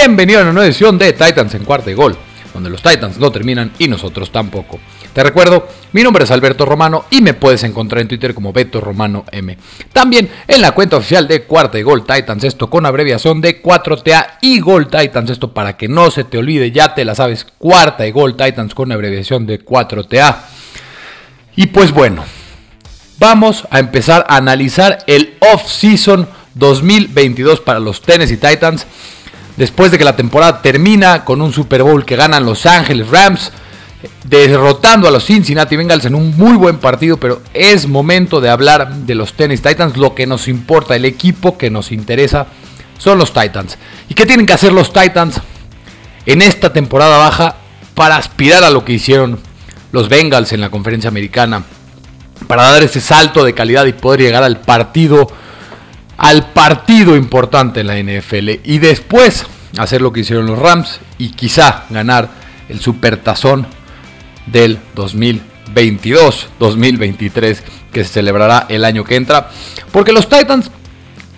Bienvenido a una nueva edición de Titans en cuarta y gol, donde los Titans no terminan y nosotros tampoco. Te recuerdo, mi nombre es Alberto Romano y me puedes encontrar en Twitter como Beto Romano M. También en la cuenta oficial de Cuarta y Gol Titans, esto con abreviación de 4TA y Gol Titans, esto para que no se te olvide, ya te la sabes, Cuarta y Gol Titans con abreviación de 4TA. Y pues bueno, vamos a empezar a analizar el off-season 2022 para los Tennessee Titans. Después de que la temporada termina con un Super Bowl que ganan Los Ángeles Rams, derrotando a los Cincinnati Bengals en un muy buen partido, pero es momento de hablar de los Tennessee Titans. Lo que nos importa, el equipo que nos interesa, son los Titans. ¿Y qué tienen que hacer los Titans en esta temporada baja para aspirar a lo que hicieron los Bengals en la conferencia americana? Para dar ese salto de calidad y poder llegar al partido al partido importante en la NFL y después hacer lo que hicieron los Rams y quizá ganar el supertazón del 2022-2023 que se celebrará el año que entra. Porque los Titans,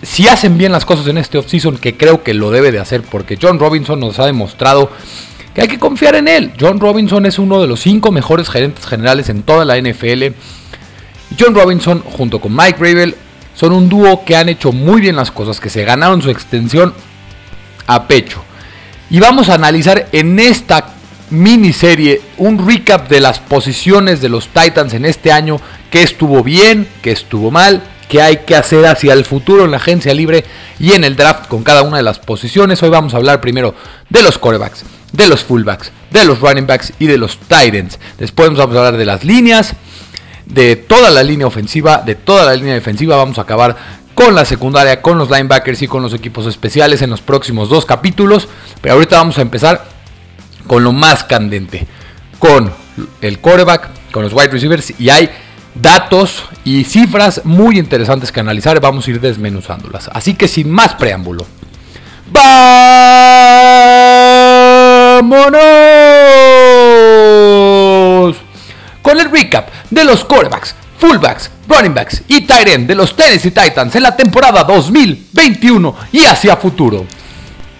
si hacen bien las cosas en este offseason, que creo que lo debe de hacer, porque John Robinson nos ha demostrado que hay que confiar en él. John Robinson es uno de los cinco mejores gerentes generales en toda la NFL. John Robinson junto con Mike Rabel son un dúo que han hecho muy bien las cosas, que se ganaron su extensión a pecho. Y vamos a analizar en esta miniserie un recap de las posiciones de los Titans en este año, qué estuvo bien, qué estuvo mal, qué hay que hacer hacia el futuro en la agencia libre y en el draft con cada una de las posiciones. Hoy vamos a hablar primero de los corebacks, de los fullbacks, de los running backs y de los Titans. Después vamos a hablar de las líneas, de toda la línea ofensiva, de toda la línea defensiva. Vamos a acabar con la secundaria, con los linebackers y con los equipos especiales en los próximos dos capítulos. Pero ahorita vamos a empezar con lo más candente, con el quarterback, con los wide receivers y hay datos y cifras muy interesantes que analizar. Vamos a ir desmenuzándolas. Así que sin más preámbulo. ¡Vámonos! Con el recap de los quarterbacks, fullbacks, running backs y tight end de los Tennessee Titans en la temporada 2021 y hacia futuro.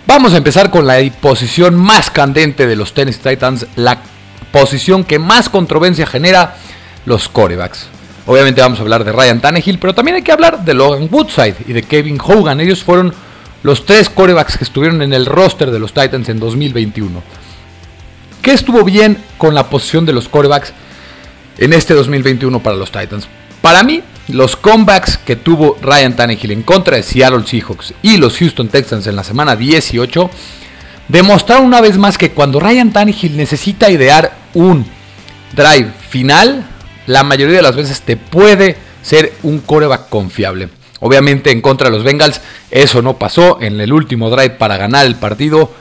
Vamos a empezar con la posición más candente de los Tennessee Titans, la posición que más controversia genera los quarterbacks. Obviamente vamos a hablar de Ryan Tannehill, pero también hay que hablar de Logan Woodside y de Kevin Hogan. Ellos fueron los tres quarterbacks que estuvieron en el roster de los Titans en 2021. ¿Qué estuvo bien con la posición de los quarterbacks? En este 2021 para los Titans. Para mí, los comebacks que tuvo Ryan Tannehill en contra de Seattle Seahawks y los Houston Texans en la semana 18 demostraron una vez más que cuando Ryan Tannehill necesita idear un drive final, la mayoría de las veces te puede ser un coreback confiable. Obviamente en contra de los Bengals eso no pasó en el último drive para ganar el partido.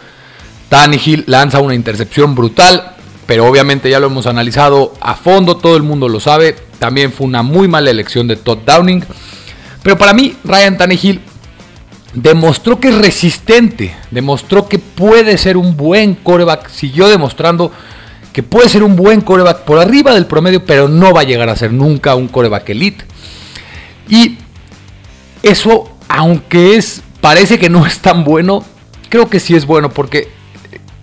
Tannehill lanza una intercepción brutal, pero obviamente ya lo hemos analizado a fondo, todo el mundo lo sabe. También fue una muy mala elección de Todd Downing. Pero para mí, Ryan Tannehill demostró que es resistente, demostró que puede ser un buen coreback, siguió demostrando que puede ser un buen coreback por arriba del promedio, pero no va a llegar a ser nunca un coreback elite. Y eso, aunque es parece que no es tan bueno, creo que sí es bueno porque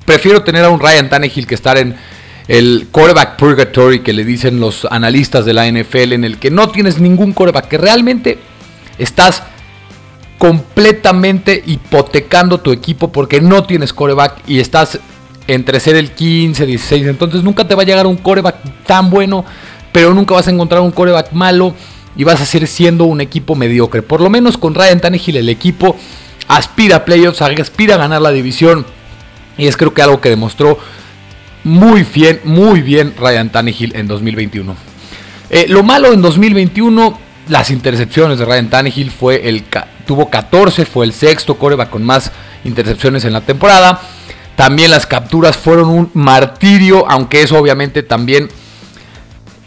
prefiero tener a un Ryan Tannehill que estar en el quarterback purgatory que le dicen los analistas de la NFL, en el que no tienes ningún quarterback, que realmente estás completamente hipotecando tu equipo porque no tienes coreback y estás entre ser el 15, 16, entonces nunca te va a llegar un coreback tan bueno, pero nunca vas a encontrar un coreback malo y vas a seguir siendo un equipo mediocre. Por lo menos con Ryan Tannehill el equipo aspira a playoffs, aspira a ganar la división y es creo que algo que demostró muy bien, muy bien Ryan Tannehill en 2021. Eh, lo malo en 2021, las intercepciones de Ryan Tannehill fue el tuvo 14, fue el sexto coreback con más intercepciones en la temporada. También las capturas fueron un martirio, aunque eso obviamente también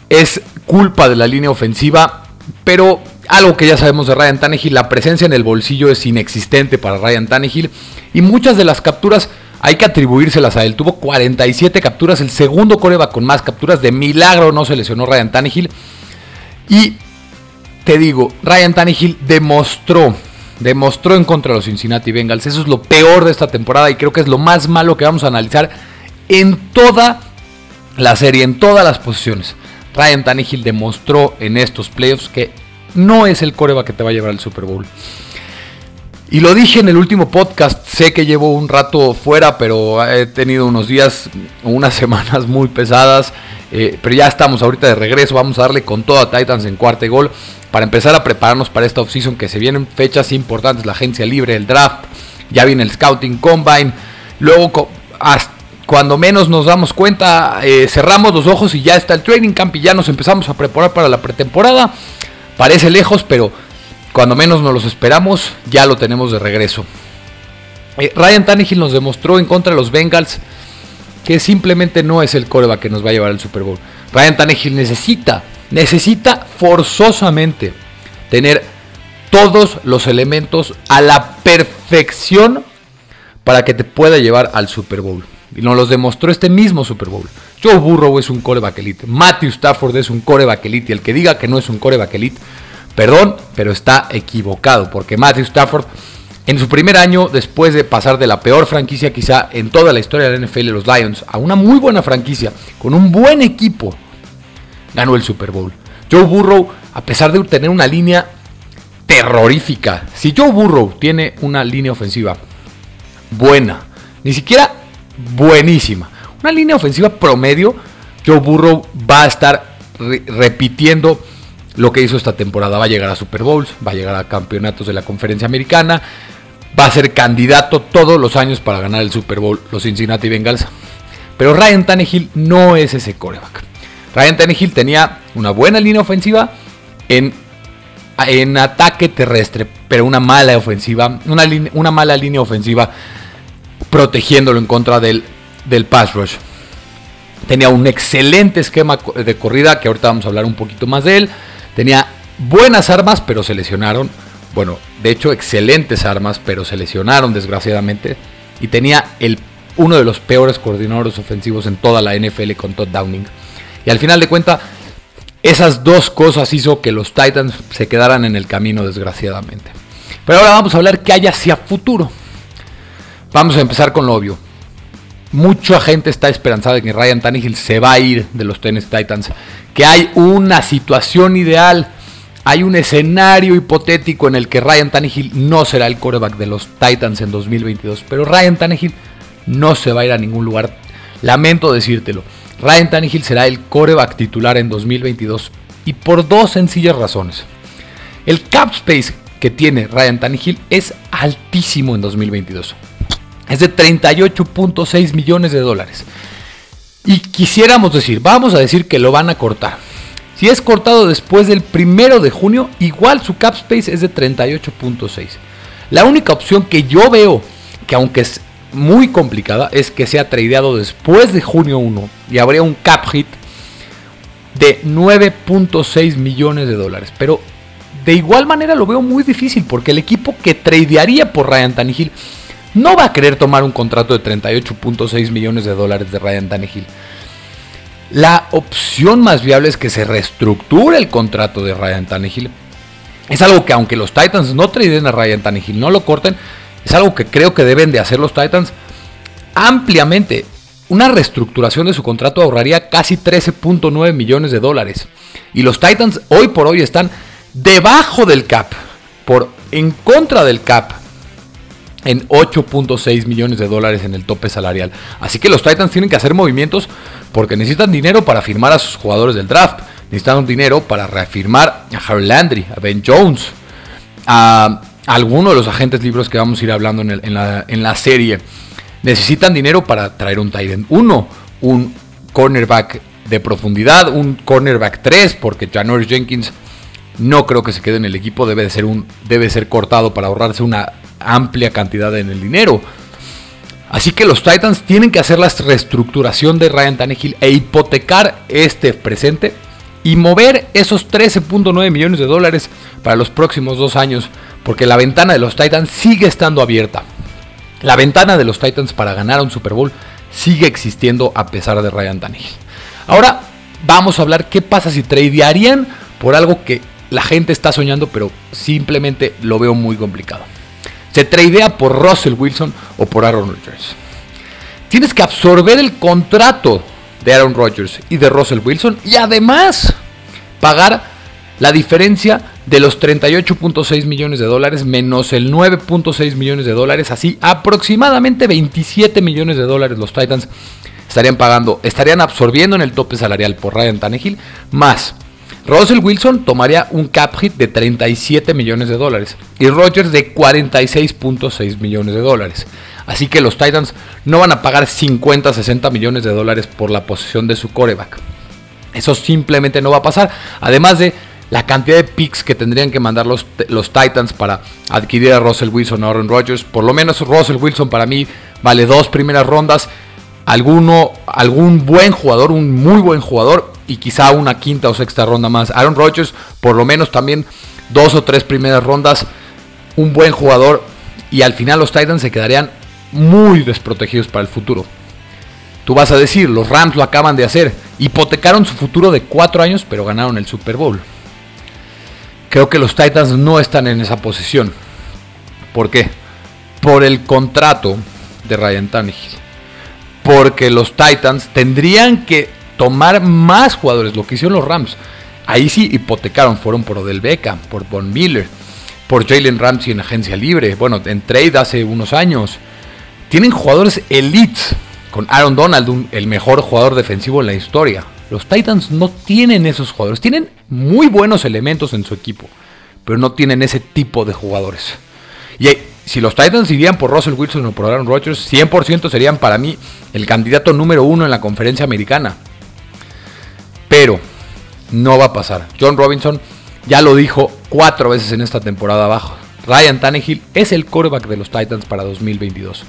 es culpa de la línea ofensiva. Pero algo que ya sabemos de Ryan Tannehill, la presencia en el bolsillo es inexistente para Ryan Tannehill. Y muchas de las capturas hay que atribuírselas a él. Tuvo 47 capturas, el segundo coreback con más capturas. De milagro no se lesionó Ryan Tannehill. Y te digo, Ryan Tannehill demostró, demostró en contra de los Cincinnati Bengals. Eso es lo peor de esta temporada y creo que es lo más malo que vamos a analizar en toda la serie, en todas las posiciones. Ryan Tannehill demostró en estos playoffs que no es el coreba que te va a llevar al Super Bowl. Y lo dije en el último podcast, sé que llevo un rato fuera, pero he tenido unos días, unas semanas muy pesadas, eh, pero ya estamos ahorita de regreso, vamos a darle con todo a Titans en cuarto gol para empezar a prepararnos para esta offseason que se vienen fechas importantes, la agencia libre, el draft, ya viene el scouting combine, luego cuando menos nos damos cuenta, eh, cerramos los ojos y ya está el training camp y ya nos empezamos a preparar para la pretemporada, parece lejos, pero cuando menos nos los esperamos, ya lo tenemos de regreso. Eh, Ryan Tannehill nos demostró en contra de los Bengals que simplemente no es el coreback que nos va a llevar al Super Bowl. Ryan Tannehill necesita, necesita forzosamente tener todos los elementos a la perfección para que te pueda llevar al Super Bowl. Y nos los demostró este mismo Super Bowl. Joe Burrow es un coreback elite. Matthew Stafford es un coreback elite. Y el que diga que no es un coreback elite Perdón, pero está equivocado, porque Matthew Stafford, en su primer año, después de pasar de la peor franquicia quizá en toda la historia de la NFL, los Lions, a una muy buena franquicia, con un buen equipo, ganó el Super Bowl. Joe Burrow, a pesar de tener una línea terrorífica, si Joe Burrow tiene una línea ofensiva buena, ni siquiera buenísima, una línea ofensiva promedio, Joe Burrow va a estar repitiendo lo que hizo esta temporada. Va a llegar a Super Bowls, va a llegar a campeonatos de la conferencia americana, va a ser candidato todos los años para ganar el Super Bowl, los Cincinnati Bengals. Pero Ryan Tannehill no es ese coreback. Ryan Tannehill tenía una buena línea ofensiva en, en ataque terrestre, pero una mala ofensiva, una, una mala línea ofensiva protegiéndolo en contra del, del pass rush. Tenía un excelente esquema de corrida, que ahorita vamos a hablar un poquito más de él. Tenía buenas armas, pero se lesionaron. Bueno, de hecho, excelentes armas, pero se lesionaron desgraciadamente. Y tenía el, uno de los peores coordinadores ofensivos en toda la NFL con Todd Downing. Y al final de cuentas, esas dos cosas hizo que los Titans se quedaran en el camino, desgraciadamente. Pero ahora vamos a hablar qué hay hacia futuro. Vamos a empezar con lo obvio. Mucha gente está esperanzada de que Ryan Tannehill se va a ir de los Tennessee Titans que hay una situación ideal, hay un escenario hipotético en el que Ryan Tannehill no será el quarterback de los Titans en 2022. Pero Ryan Tannehill no se va a ir a ningún lugar. Lamento decírtelo. Ryan Tannehill será el quarterback titular en 2022 y por dos sencillas razones. El cap space que tiene Ryan Tannehill es altísimo en 2022. Es de 38.6 millones de dólares y quisiéramos decir, vamos a decir que lo van a cortar. Si es cortado después del primero de junio, igual su cap space es de 38.6. La única opción que yo veo, que aunque es muy complicada, es que sea tradeado después de junio 1 y habría un cap hit de 9.6 millones de dólares. Pero de igual manera lo veo muy difícil porque el equipo que tradearía por Ryan Tannehill no va a querer tomar un contrato de 38.6 millones de dólares de Ryan Tannehill. La opción más viable es que se reestructure el contrato de Ryan Tannehill. Es algo que aunque los Titans no traden a Ryan Tannehill, no lo corten, es algo que creo que deben de hacer los Titans ampliamente. Una reestructuración de su contrato ahorraría casi 13.9 millones de dólares. Y los Titans hoy por hoy están debajo del cap, por en contra del cap en 8.6 millones de dólares en el tope salarial. Así que los Titans tienen que hacer movimientos porque necesitan dinero para firmar a sus jugadores del draft. Necesitan dinero para reafirmar a Harry Landry, a Ben Jones, a alguno de los agentes libres que vamos a ir hablando en, la, serie. Necesitan dinero para traer un Titan 1, un cornerback de profundidad, un cornerback 3, porque Janoris Jenkins no creo que se quede en el equipo, debe ser, un, debe ser cortado para ahorrarse una amplia cantidad en el dinero. Así que los Titans tienen que hacer la reestructuración de Ryan Tannehill e hipotecar este presente y mover esos 13.9 millones de dólares para los próximos dos años, porque la ventana de los Titans sigue estando abierta. La ventana de los Titans para ganar un Super Bowl sigue existiendo a pesar de Ryan Tannehill. Ahora vamos a hablar qué pasa si tradearían por algo que la gente está soñando, pero simplemente lo veo muy complicado. Se tradea por Russell Wilson o por Aaron Rodgers. Tienes que absorber el contrato de Aaron Rodgers y de Russell Wilson y además pagar la diferencia de los 38.6 millones de dólares menos el 9.6 millones de dólares, así aproximadamente 27 millones de dólares los Titans estarían pagando, estarían absorbiendo en el tope salarial por Ryan Tannehill, más Russell Wilson tomaría un cap hit de 37 millones de dólares y Rodgers de 46.6 millones de dólares. Así que los Titans no van a pagar 50, 60 millones de dólares por la posesión de su coreback. Eso simplemente no va a pasar. Además de la cantidad de picks que tendrían que mandar los, los Titans para adquirir a Russell Wilson o Aaron Rodgers. Por lo menos Russell Wilson para mí vale dos primeras rondas. Alguno, algún buen jugador, un muy buen jugador y quizá una quinta o sexta ronda más. Aaron Rodgers, por lo menos también dos o tres primeras rondas, un buen jugador y al final los Titans se quedarían muy desprotegidos para el futuro. Tú vas a decir, los Rams lo acaban de hacer, hipotecaron su futuro de cuatro años, pero ganaron el Super Bowl. Creo que los Titans no están en esa posición. ¿Por qué? Por el contrato de Ryan Tannehill. Porque los Titans tendrían que tomar más jugadores, lo que hicieron los Rams. Ahí sí hipotecaron, fueron por Odell Beckham, por Von Miller, por Jalen Ramsey en agencia libre, bueno, en trade hace unos años. Tienen jugadores elites, con Aaron Donald, el mejor jugador defensivo en la historia. Los Titans no tienen esos jugadores. Tienen muy buenos elementos en su equipo, pero no tienen ese tipo de jugadores. Y si los Titans irían por Russell Wilson o por Aaron Rodgers, 100% serían para mí el candidato número uno en la conferencia americana. Pero no va a pasar. John Robinson ya lo dijo cuatro veces en esta temporada abajo. Ryan Tannehill es el quarterback de los Titans para 2022.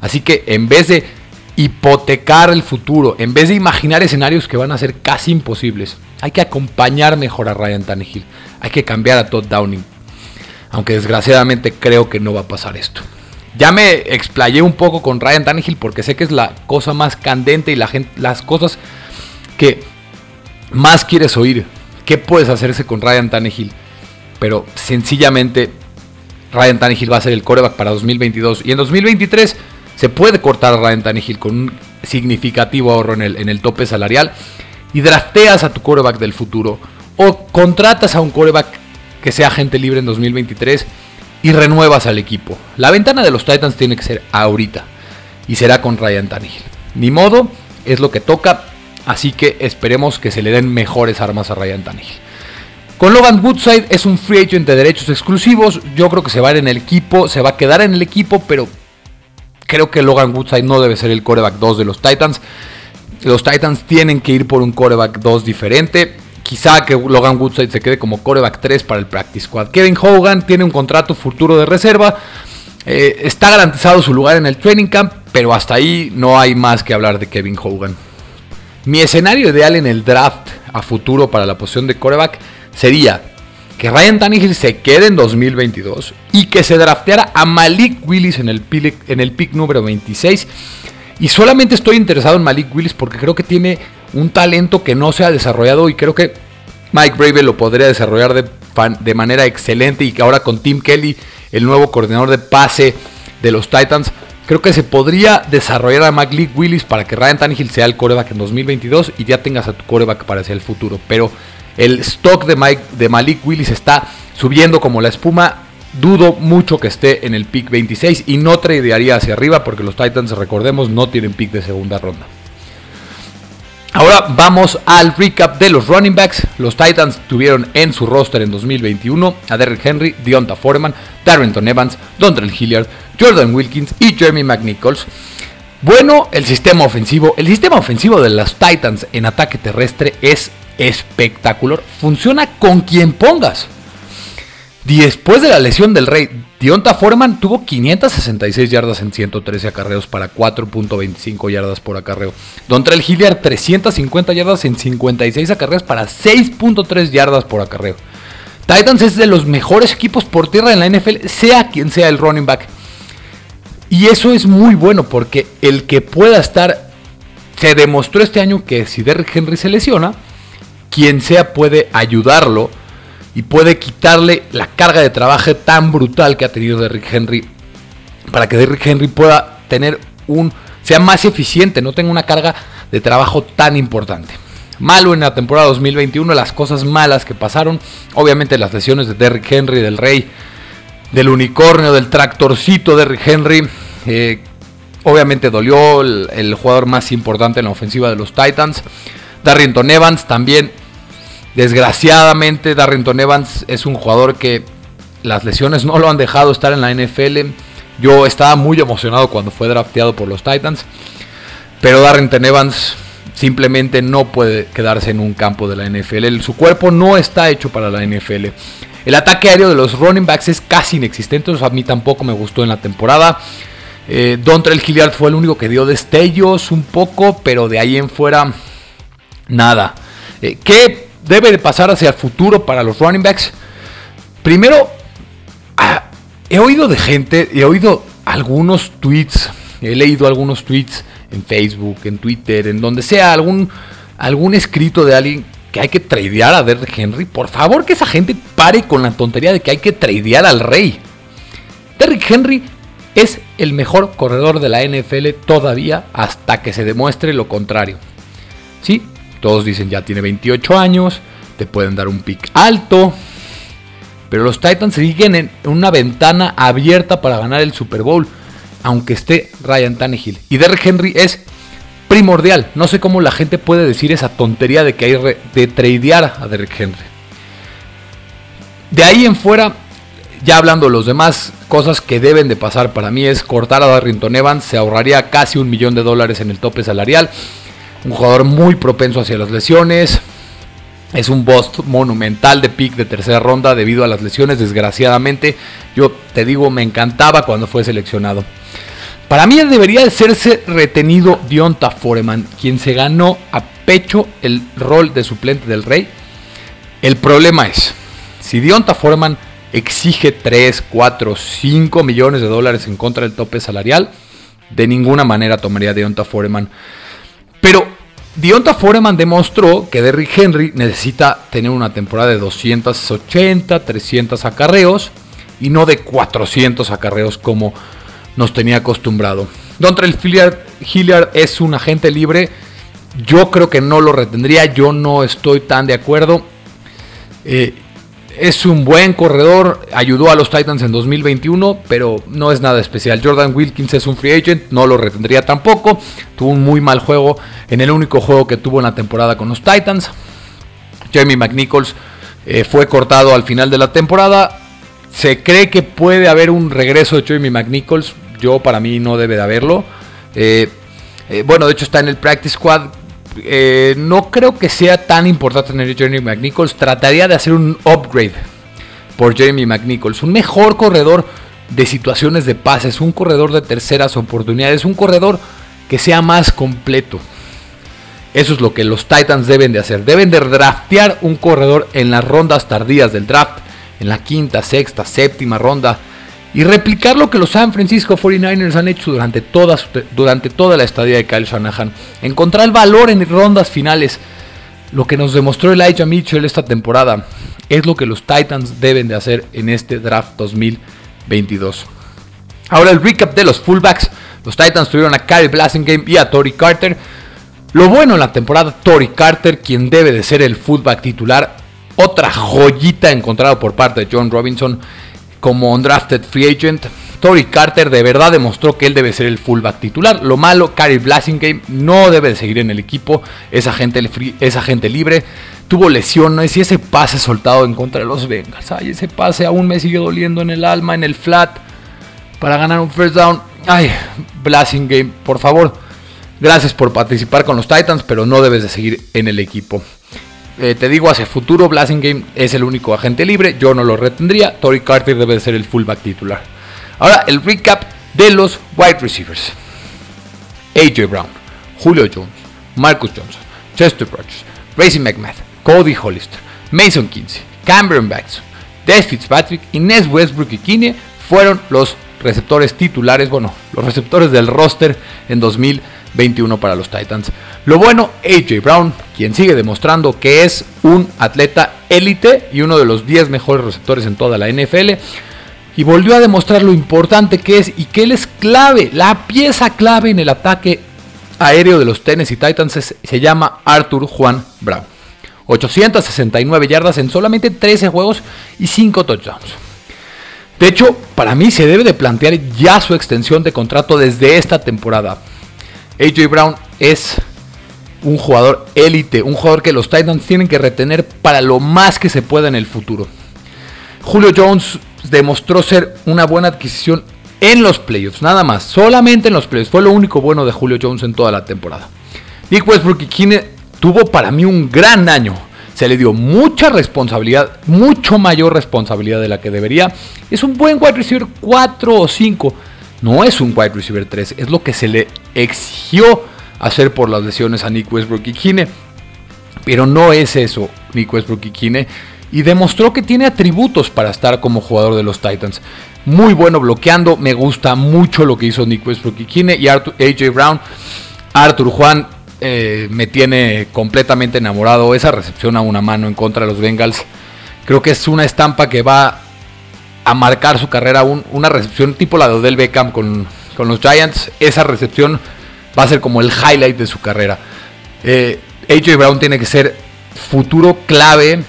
Así que en vez de hipotecar el futuro, en vez de imaginar escenarios que van a ser casi imposibles. Hay que acompañar mejor a Ryan Tannehill. Hay que cambiar a Todd Downing. Aunque desgraciadamente creo que no va a pasar esto. Ya me explayé un poco con Ryan Tannehill porque sé que es la cosa más candente y las cosas que más quieres oír. ¿Qué puedes hacerse con Ryan Tannehill? Pero sencillamente Ryan Tannehill va a ser el coreback para 2022 y en 2023 se puede cortar a Ryan Tannehill con un significativo ahorro en el, en el tope salarial y drafteas a tu coreback del futuro o contratas a un coreback que sea agente libre en 2023 y renuevas al equipo. La ventana de los Titans tiene que ser ahorita y será con Ryan Tannehill. Ni modo, es lo que toca, así que esperemos que se le den mejores armas a Ryan Tannehill. Con Logan Woodside es un free agent de derechos exclusivos, yo creo que se va a ir en el equipo, se va a quedar en el equipo, pero Creo que Logan Woodside no debe ser el coreback 2 de los Titans. Los Titans tienen que ir por un coreback 2 diferente. Quizá que Logan Woodside se quede como coreback 3 para el practice squad. Kevin Hogan tiene un contrato futuro de reserva. Eh, está garantizado su lugar en el training camp, pero hasta ahí no hay más que hablar de Kevin Hogan. Mi escenario ideal en el draft a futuro para la posición de coreback sería que Ryan Tannehill se quede en 2022 y que se drafteara a Malik Willis en el, pick, número 26. Y solamente estoy interesado en Malik Willis porque creo que tiene un talento que no se ha desarrollado y creo que Mike Brave lo podría desarrollar de, de manera excelente y que ahora con Tim Kelly, el nuevo coordinador de pase de los Titans, creo que se podría desarrollar a Malik Willis para que Ryan Tannehill sea el coreback en 2022 y ya tengas a tu coreback para hacia el futuro. Pero el stock de, Mike, de Malik Willis está subiendo como la espuma. Dudo mucho que esté en el pick 26 y no tradearía hacia arriba porque los Titans, recordemos, no tienen pick de segunda ronda. Ahora vamos al recap de los running backs. Los Titans tuvieron en su roster en 2021 a Derrick Henry, Deonta Foreman, Darrington Evans, Dontrell Hilliard, Jordan Wilkins y Jeremy McNichols. Bueno, el sistema ofensivo. El sistema ofensivo de los Titans en ataque terrestre es espectacular. Funciona con quien pongas. Después de la lesión del Rey, Dionta Foreman tuvo 566 yardas en 113 acarreos para 4.25 yardas por acarreo. Dontrell Hilliard 350 yardas en 56 acarreos para 6.3 yardas por acarreo. Titans es de los mejores equipos por tierra en la NFL, sea quien sea el running back. Y eso es muy bueno porque el que pueda estar, se demostró este año que si Derrick Henry se lesiona, quien sea puede ayudarlo y puede quitarle la carga de trabajo tan brutal que ha tenido Derrick Henry para que Derrick Henry pueda tener un sea más eficiente, no tenga una carga de trabajo tan importante. Malo en la temporada 2021, las cosas malas que pasaron, obviamente las lesiones de Derrick Henry, del Rey, del unicornio, del tractorcito Derrick Henry, eh, obviamente dolió el, el, jugador más importante en la ofensiva de los Titans. Darrington Evans también, desgraciadamente, Darrington Evans es un jugador que las lesiones no lo han dejado estar en la NFL. Yo estaba muy emocionado cuando fue drafteado por los Titans, pero Darrington Evans simplemente no puede quedarse en un campo de la NFL. Su cuerpo no está hecho para la NFL. El ataque aéreo de los running backs es casi inexistente, a mí tampoco me gustó en la temporada. Eh, Dontrell Hilliard fue el único que dio destellos un poco, pero de ahí en fuera nada. Eh, ¿Qué debe de pasar hacia el futuro para los running backs? Primero, ah, he oído de gente, he oído algunos tweets, he leído algunos tweets en Facebook, en Twitter, en donde sea algún, algún escrito de alguien que hay que tradear a Derrick Henry. Por favor, que esa gente pare con la tontería de que hay que tradear al rey. Derrick Henry es el mejor corredor de la NFL todavía hasta que se demuestre lo contrario. Sí, todos dicen ya tiene 28 años, te pueden dar un pick alto, pero los Titans siguen en una ventana abierta para ganar el Super Bowl aunque esté Ryan Tannehill. Y Derrick Henry es primordial. No sé cómo la gente puede decir esa tontería de que hay de tradear a Derrick Henry. De ahí en fuera, ya hablando de los demás cosas que deben de pasar para mí es cortar a Darrington Evans. Se ahorraría casi un millón de dólares en el tope salarial. Un jugador muy propenso hacia las lesiones. Es un bust monumental de pick de tercera ronda debido a las lesiones, desgraciadamente. Yo te digo, me encantaba cuando fue seleccionado. Para mí debería de serse retenido Dionta Foreman, quien se ganó a pecho el rol de suplente del rey. El problema es, si Dionta Foreman exige 3, 4, 5 millones de dólares en contra del tope salarial, de ninguna manera tomaría Dionta Foreman. Pero Dionta Foreman demostró que Derrick Henry necesita tener una temporada de 280, 300 acarreos y no de 400 acarreos como nos tenía acostumbrado. Dontrell Hilliard es un agente libre. Yo creo que no lo retendría. Yo no estoy tan de acuerdo. Eh, es un buen corredor. Ayudó a los Titans en 2021, pero no es nada especial. Jordan Wilkins es un free agent. No lo retendría tampoco. Tuvo un muy mal juego en el único juego que tuvo en la temporada con los Titans. Jeremy McNichols eh, fue cortado al final de la temporada. Se cree que puede haber un regreso de Jeremy McNichols yo para mí no debe de haberlo. Eh, eh, bueno, de hecho está en el Practice Squad. Eh, no creo que sea tan importante tener Jeremy McNichols. Trataría de hacer un upgrade por Jeremy McNichols. Un mejor corredor de situaciones de pases. Un corredor de terceras oportunidades. Un corredor que sea más completo. Eso es lo que los Titans deben de hacer. Deben de draftear un corredor en las rondas tardías del draft. En la quinta, sexta, séptima ronda y replicar lo que los San Francisco 49ers han hecho durante toda, durante toda la estadía de Kyle Shanahan. Encontrar el valor en rondas finales. Lo que nos demostró Elijah Mitchell esta temporada es lo que los Titans deben de hacer en este draft 2022. Ahora el recap de los fullbacks. Los Titans tuvieron a Kyle Blasingame y a Tory Carter. Lo bueno en la temporada, Tory Carter, quien debe de ser el fullback titular. Otra joyita encontrada por parte de John Robinson como undrafted free agent. Tory Carter de verdad demostró que él debe ser el fullback titular. Lo malo, Cary Blasingame no debe de seguir en el equipo. Es agente, es agente libre. Tuvo lesiones y ese pase soltado en contra de los Bengals. Ay, ese pase aún me sigue doliendo en el alma, en el flat. Para ganar un first down. Ay, Blasingame, por favor. Gracias por participar con los Titans, pero no debes de seguir en el equipo. Eh, te digo, hacia futuro, Game es el único agente libre. Yo no lo retendría. Tory Carter debe ser el fullback titular. Ahora, el recap de los wide receivers: AJ Brown, Julio Jones, Marcus Johnson, Chester Rogers, Racing McMath, Cody Hollister, Mason Kinsey, Cameron Banks, Des Fitzpatrick, Inés Westbrook y Kine fueron los receptores titulares, bueno, los receptores del roster en 2000 2021 para los Titans. Lo bueno, AJ Brown, quien sigue demostrando que es un atleta élite y uno de los 10 mejores receptores en toda la NFL. Y volvió a demostrar lo importante que es y que él es clave, la pieza clave en el ataque aéreo de los Tennessee Titans se llama Arthur Juan Brown. 869 yardas en solamente 13 juegos y 5 touchdowns. De hecho, para mí se debe de plantear ya su extensión de contrato desde esta temporada. AJ Brown es un jugador élite, un jugador que los Titans tienen que retener para lo más que se pueda en el futuro. Julio Jones demostró ser una buena adquisición en los playoffs, nada más, solamente en los playoffs. Fue lo único bueno de Julio Jones en toda la temporada. Nick Westbrook y Kine tuvo para mí un gran año. Se le dio mucha responsabilidad, mucho mayor responsabilidad de la que debería. Es un buen wide receiver 4 o 5. No es un wide receiver 3, es lo que se le exigió hacer por las lesiones a Nick Westbrook y Kine. Pero no es eso, Nick Westbrook y Kine. Y demostró que tiene atributos para estar como jugador de los Titans. Muy bueno bloqueando. Me gusta mucho lo que hizo Nick Westbrook y Kine y AJ Brown. Arthur Juan eh, me tiene completamente enamorado. Esa recepción a una mano en contra de los Bengals. Creo que es una estampa que va a marcar su carrera. una recepción tipo la de Odell Beckham con, los Giants. Esa recepción va a ser como el highlight de su carrera. Eh, AJ Brown tiene que ser futuro clave,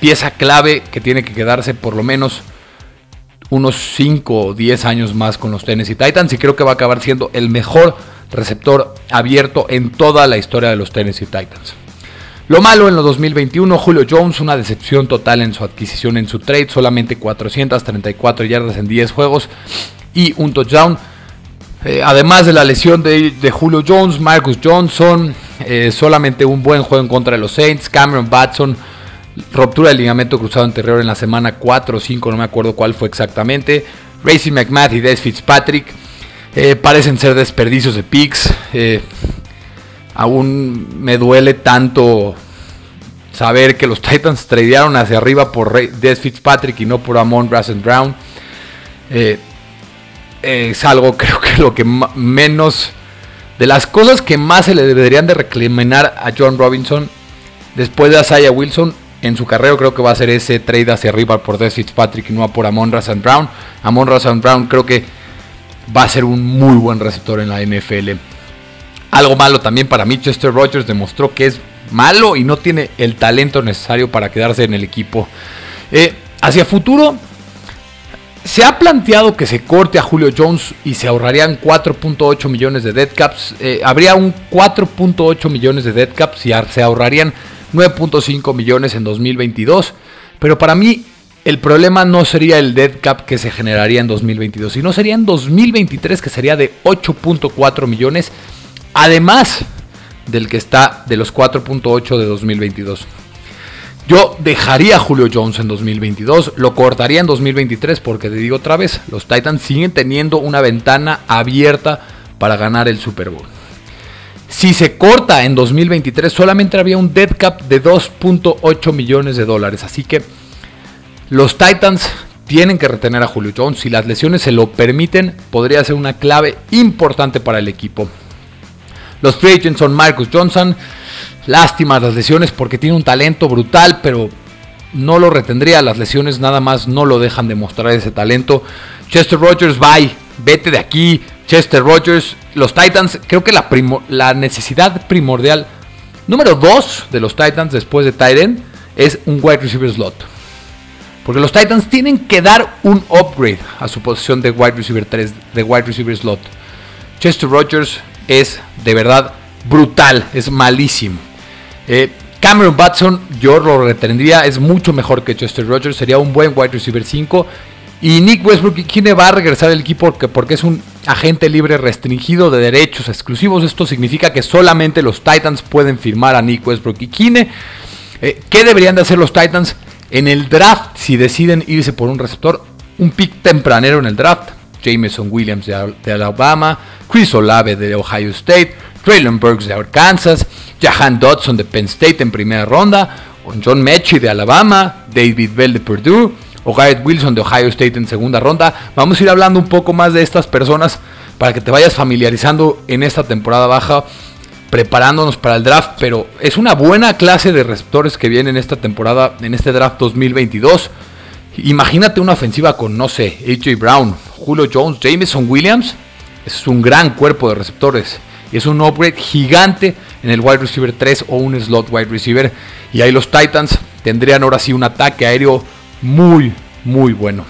pieza clave que tiene que quedarse por lo menos unos 5 o 10 años más con los Tennessee Titans y creo que va a acabar siendo el mejor receptor abierto en toda la historia de los Tennessee Titans. Lo malo en los 2021, Julio Jones, una decepción total en su adquisición en su trade, solamente 434 yardas en 10 juegos y un touchdown. Eh, además de la lesión de, Julio Jones, Marcus Johnson, eh, solamente un buen juego en contra de los Saints, Cameron Batson ruptura del ligamento cruzado anterior en la semana 4 o 5, no me acuerdo cuál fue exactamente. Racing McMath y Des Fitzpatrick eh, parecen ser desperdicios de picks. Eh, aún me duele tanto saber que los Titans tradearon hacia arriba por Des Fitzpatrick y no por Amon Brassen Brown. Eh, es algo creo que lo que menos de las cosas que más se le deberían de recriminar a John Robinson después de Asaya Wilson en su carrera creo que va a ser ese trade hacia arriba por Des Fitzpatrick y no por Amon Razan Brown. Amon Razan Brown creo que va a ser un muy buen receptor en la NFL. Algo malo también para mí, Chester Rogers demostró que es malo y no tiene el talento necesario para quedarse en el equipo. Eh, hacia futuro, se ha planteado que se corte a Julio Jones y se ahorrarían 4.8 millones de dead caps. Eh, habría un 4.8 millones de dead caps y se ahorrarían 9.5 millones en 2022. Pero para mí el problema no sería el dead cap que se generaría en 2022, sino sería en 2023 que sería de 8.4 millones, además del que está de los 4.8 de 2022. Yo dejaría a Julio Jones en 2022, lo cortaría en 2023 porque te digo otra vez, los Titans siguen teniendo una ventana abierta para ganar el Super Bowl. Si se corta en 2023, solamente había un dead cap de 2.8 millones de dólares. Así que los Titans tienen que retener a Julio Jones. Si las lesiones se lo permiten, podría ser una clave importante para el equipo. Los free agents son Marcus Johnson. Lástima las lesiones porque tiene un talento brutal, pero no lo retendría. Las lesiones nada más no lo dejan demostrar ese talento. Chester Rogers, bye. Vete de aquí. Chester Rogers, los Titans, creo que la, la necesidad primordial número 2 de los Titans después de Titan es un wide receiver slot. Porque los Titans tienen que dar un upgrade a su posición de wide receiver 3, de wide receiver slot. Chester Rogers es de verdad brutal, es malísimo. Eh, Cameron Batson, yo lo retendría, es mucho mejor que Chester Rogers, sería un buen wide receiver 5 y Nick Westbrook, ¿quién va a regresar al equipo? Porque, porque es un agente libre restringido de derechos exclusivos. Esto significa que solamente los Titans pueden firmar a Nick Westbrook y Kine. Eh, ¿Qué deberían de hacer los Titans en el draft si deciden irse por un receptor? Un pick tempranero en el draft. Jameson Williams de, Alabama, Chris Olave de Ohio State, Traylon Burks de Arkansas, Jahan Dodson de Penn State en primera ronda, John Mechie de Alabama, David Bell de Purdue o Garrett Wilson de Ohio State en segunda ronda. Vamos a ir hablando un poco más de estas personas para que te vayas familiarizando en esta temporada baja, preparándonos para el draft. Pero es una buena clase de receptores que viene en esta temporada, en este draft 2022. Imagínate una ofensiva con, no sé, AJ Brown, Julio Jones, Jameson Williams. Es un gran cuerpo de receptores. Es un upgrade gigante en el wide receiver 3 o un slot wide receiver. Y ahí los Titans tendrían ahora sí un ataque aéreo muy, muy bueno.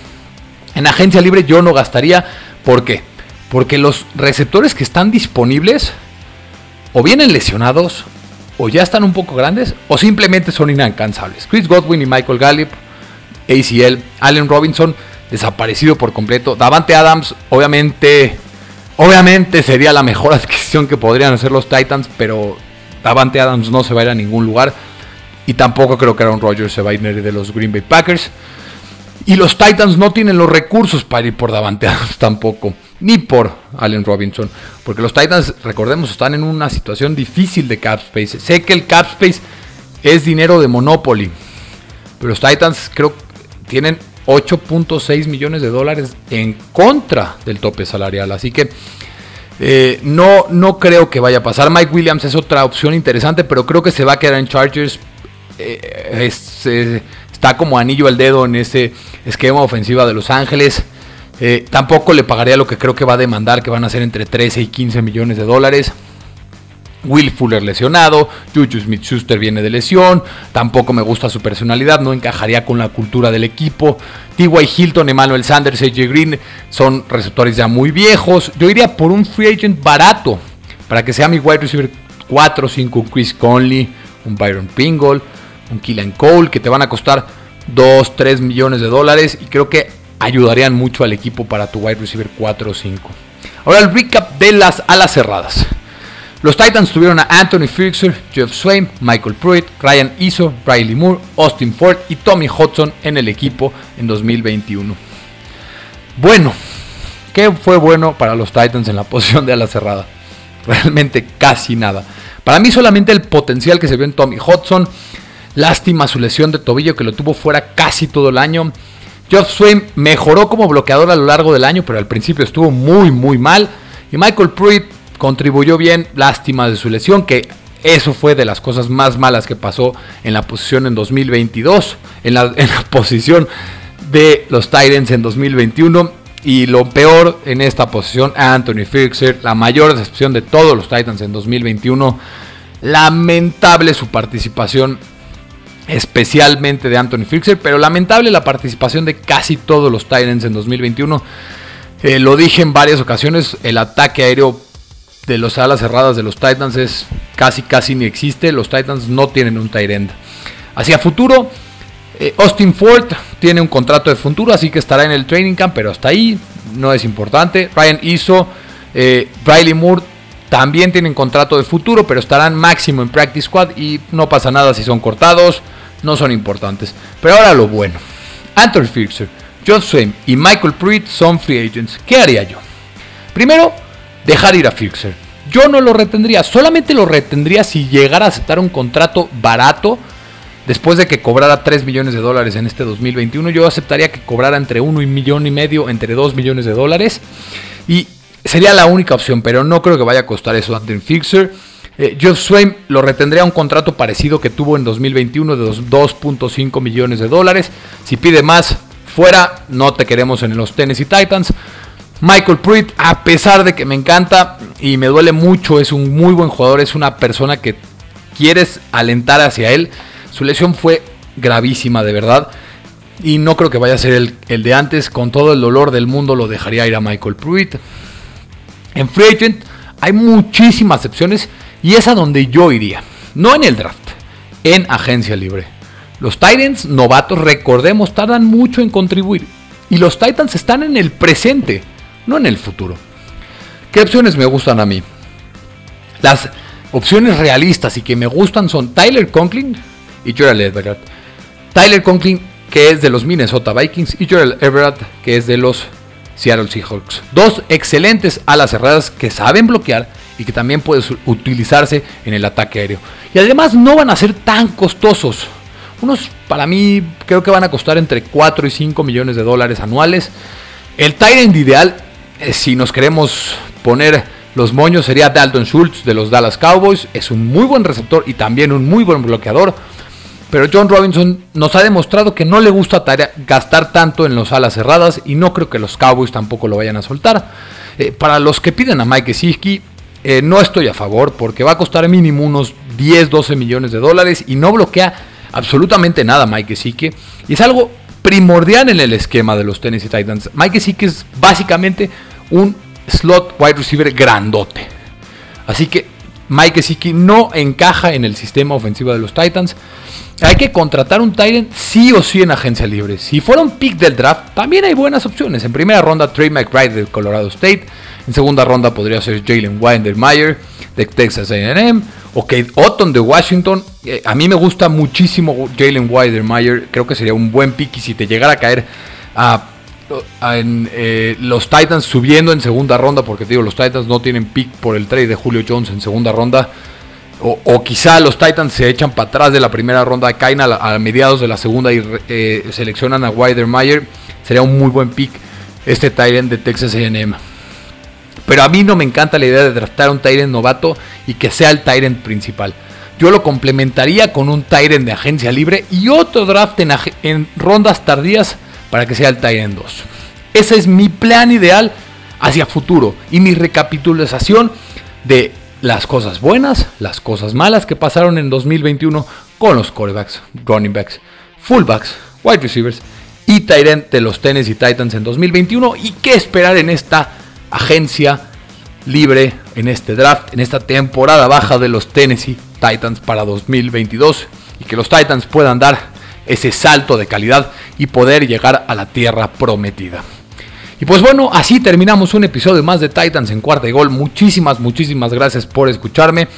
En agencia libre yo no gastaría. ¿Por qué? Porque los receptores que están disponibles o vienen lesionados o ya están un poco grandes o simplemente son inalcanzables. Chris Godwin y Michael Gallup, ACL, Allen Robinson desaparecido por completo. Davante Adams obviamente obviamente sería la mejor adquisición que podrían hacer los Titans, pero Davante Adams no se va a ir a ningún lugar y tampoco creo que Aaron Rodgers se va a ir de los Green Bay Packers. Y los Titans no tienen los recursos para ir por Davante Adams tampoco, ni por Allen Robinson, porque los Titans, recordemos, están en una situación difícil de cap space. Sé que el cap space es dinero de Monopoly, pero los Titans creo tienen 8.6 millones de dólares en contra del tope salarial, así que eh, no, no creo que vaya a pasar. Mike Williams es otra opción interesante, pero creo que se va a quedar en Chargers. Eh, eh, está como anillo al dedo en ese esquema ofensiva de Los Ángeles. Tampoco le pagaría lo que creo que va a demandar, que van a ser entre 13 y 15 millones de dólares. Will Fuller lesionado, Juju Smith Schuster viene de lesión, tampoco me gusta su personalidad, no encajaría con la cultura del equipo. T.Y. Hilton, Emmanuel Sanders, AJ Green son receptores ya muy viejos. Yo iría por un free agent barato para que sea mi wide receiver 4 o 5, Chris Conley, un Byron Pingle, un Killian Cole, que te van a costar 2, 3 millones de dólares y creo que ayudarían mucho al equipo para tu wide receiver 4 o 5. Ahora el recap de las alas cerradas. Los Titans tuvieron a Anthony Fixer, Jeff Swain, Michael Pruitt, Ryan Iso, Riley Moore, Austin Ford y Tommy Hudson en el equipo en 2021. Bueno, ¿qué fue bueno para los Titans en la posición de ala cerrada? Realmente casi nada. Para mí solamente el potencial que se vio en Tommy Hudson Lástima su lesión de tobillo que lo tuvo fuera casi todo el año. Geoff Swain mejoró como bloqueador a lo largo del año, pero al principio estuvo muy, muy mal. Y Michael Pruitt contribuyó bien, lástima de su lesión, que eso fue de las cosas más malas que pasó en la posición en 2022, en la, posición de los Titans en 2021. Y lo peor en esta posición, Anthony Fixer, la mayor decepción de todos los Titans en 2021. Lamentable su participación especialmente de Anthony Fixer, pero lamentable la participación de casi todos los Titans en 2021. Eh, lo dije en varias ocasiones, el ataque aéreo de los alas cerradas de los Titans es casi casi ni existe. Los Titans no tienen un tight end. Hacia futuro, eh, Austin Ford tiene un contrato de futuro, así que estará en el training camp, pero hasta ahí no es importante. Ryan Iso, eh, Riley Moore también tienen contrato de futuro, pero estarán máximo en practice squad y no pasa nada si son cortados no son importantes. Pero ahora lo bueno. Anthony Fixer, John Swain y Michael Pruitt son free agents. ¿Qué haría yo? Primero, dejar ir a Fixer. Yo no lo retendría, solamente lo retendría si llegara a aceptar un contrato barato después de que cobrara 3 millones de dólares en este 2021. Yo aceptaría que cobrara entre 1 y millón y medio, entre 2 millones de dólares. Y sería la única opción, pero no creo que vaya a costar eso Anthony Fixer. Eh, Jeff Swain lo retendría un contrato parecido que tuvo en 2021 de 2.5 millones de dólares. Si pide más, fuera, no te queremos en los Tennessee Titans. Michael Pruitt, a pesar de que me encanta y me duele mucho, es un muy buen jugador, es una persona que quieres alentar hacia él. Su lesión fue gravísima, de verdad. Y no creo que vaya a ser el, el de antes. Con todo el dolor del mundo lo dejaría ir a Michael Pruitt. En Free Agent hay muchísimas opciones y es a donde yo iría. No en el draft, en agencia libre. Los Titans novatos, recordemos, tardan mucho en contribuir. Y los Titans están en el presente, no en el futuro. ¿Qué opciones me gustan a mí? Las opciones realistas y que me gustan son Tyler Conklin y Gerald Everett. Tyler Conklin, que es de los Minnesota Vikings, y Gerald Everett, que es de los Seattle Seahawks. Dos excelentes alas cerradas que saben bloquear y que también pueden utilizarse en el ataque aéreo. Y además no van a ser tan costosos. Unos, para mí, creo que van a costar entre 4 y 5 millones de dólares anuales. El Tyrant ideal, si nos queremos poner los moños, sería Dalton Schultz de los Dallas Cowboys. Es un muy buen receptor y también un muy buen bloqueador. Pero John Robinson nos ha demostrado que no le gusta gastar tanto en los alas cerradas y no creo que los Cowboys tampoco lo vayan a soltar. Eh, para los que piden a Mike Gesicki, eh, no estoy a favor porque va a costar mínimo unos 10, 12 millones de dólares y no bloquea absolutamente nada Mike Gesicki. Y es algo primordial en el esquema de los Tennessee Titans. Mike Gesicki es básicamente un slot wide receiver grandote. Así que Mike Gesicki no encaja en el sistema ofensivo de los Titans. Hay que contratar un Titan sí o sí en agencia libre. Si fuera un pick del draft, también hay buenas opciones. En primera ronda, Trey McBride del Colorado State. En segunda ronda podría ser Jalen Windermeyer de Texas AM. O Kate Otton de Washington. Eh, a mí me gusta muchísimo Jalen Windermeyer. Creo que sería un buen pick. Y si te llegara a caer a, en, eh, los Titans subiendo en segunda ronda, porque te digo, los Titans no tienen pick por el trade de Julio Jones en segunda ronda o, quizá los Titans se echan para atrás de la primera ronda, caen a, mediados de la segunda y eh, seleccionan a Widermeyer. Sería un muy buen pick este Tyrant de Texas AM. Pero a mí no me encanta la idea de draftar un Tyrant novato y que sea el Tyrant principal. Yo lo complementaría con un Tyrant de agencia libre y otro draft en rondas tardías para que sea el Tyrant 2. Ese es mi plan ideal hacia futuro y mi recapitulación de las cosas buenas, las cosas malas que pasaron en 2021 con los quarterbacks, running backs, fullbacks, wide receivers y tight de los Tennessee Titans en 2021 y qué esperar en esta agencia libre, en este draft, en esta temporada baja de los Tennessee Titans para 2022 y que los Titans puedan dar ese salto de calidad y poder llegar a la tierra prometida. Y pues bueno, así terminamos un episodio más de Titans en cuarta y gol. Muchísimas, muchísimas gracias por escucharme.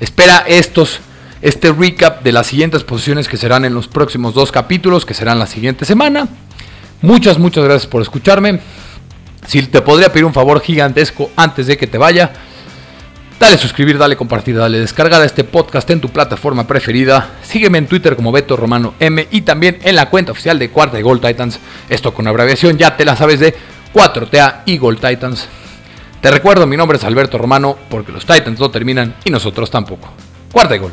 Espera estos, este recap de las siguientes posiciones que serán en los próximos dos capítulos, que serán la siguiente semana. Muchas, muchas gracias por escucharme. Si te podría pedir un favor gigantesco antes de que te vaya, dale suscribir, dale compartir, dale descargar a este podcast en tu plataforma preferida. Sígueme en Twitter como Beto Romano M y también en la cuenta oficial de Cuarta y Gol Titans. Esto con abreviación, ya te la sabes de 4TA Eagle Titans. Te recuerdo, mi nombre es Alberto Romano, porque los Titans no terminan y nosotros tampoco. Cuarta y gol.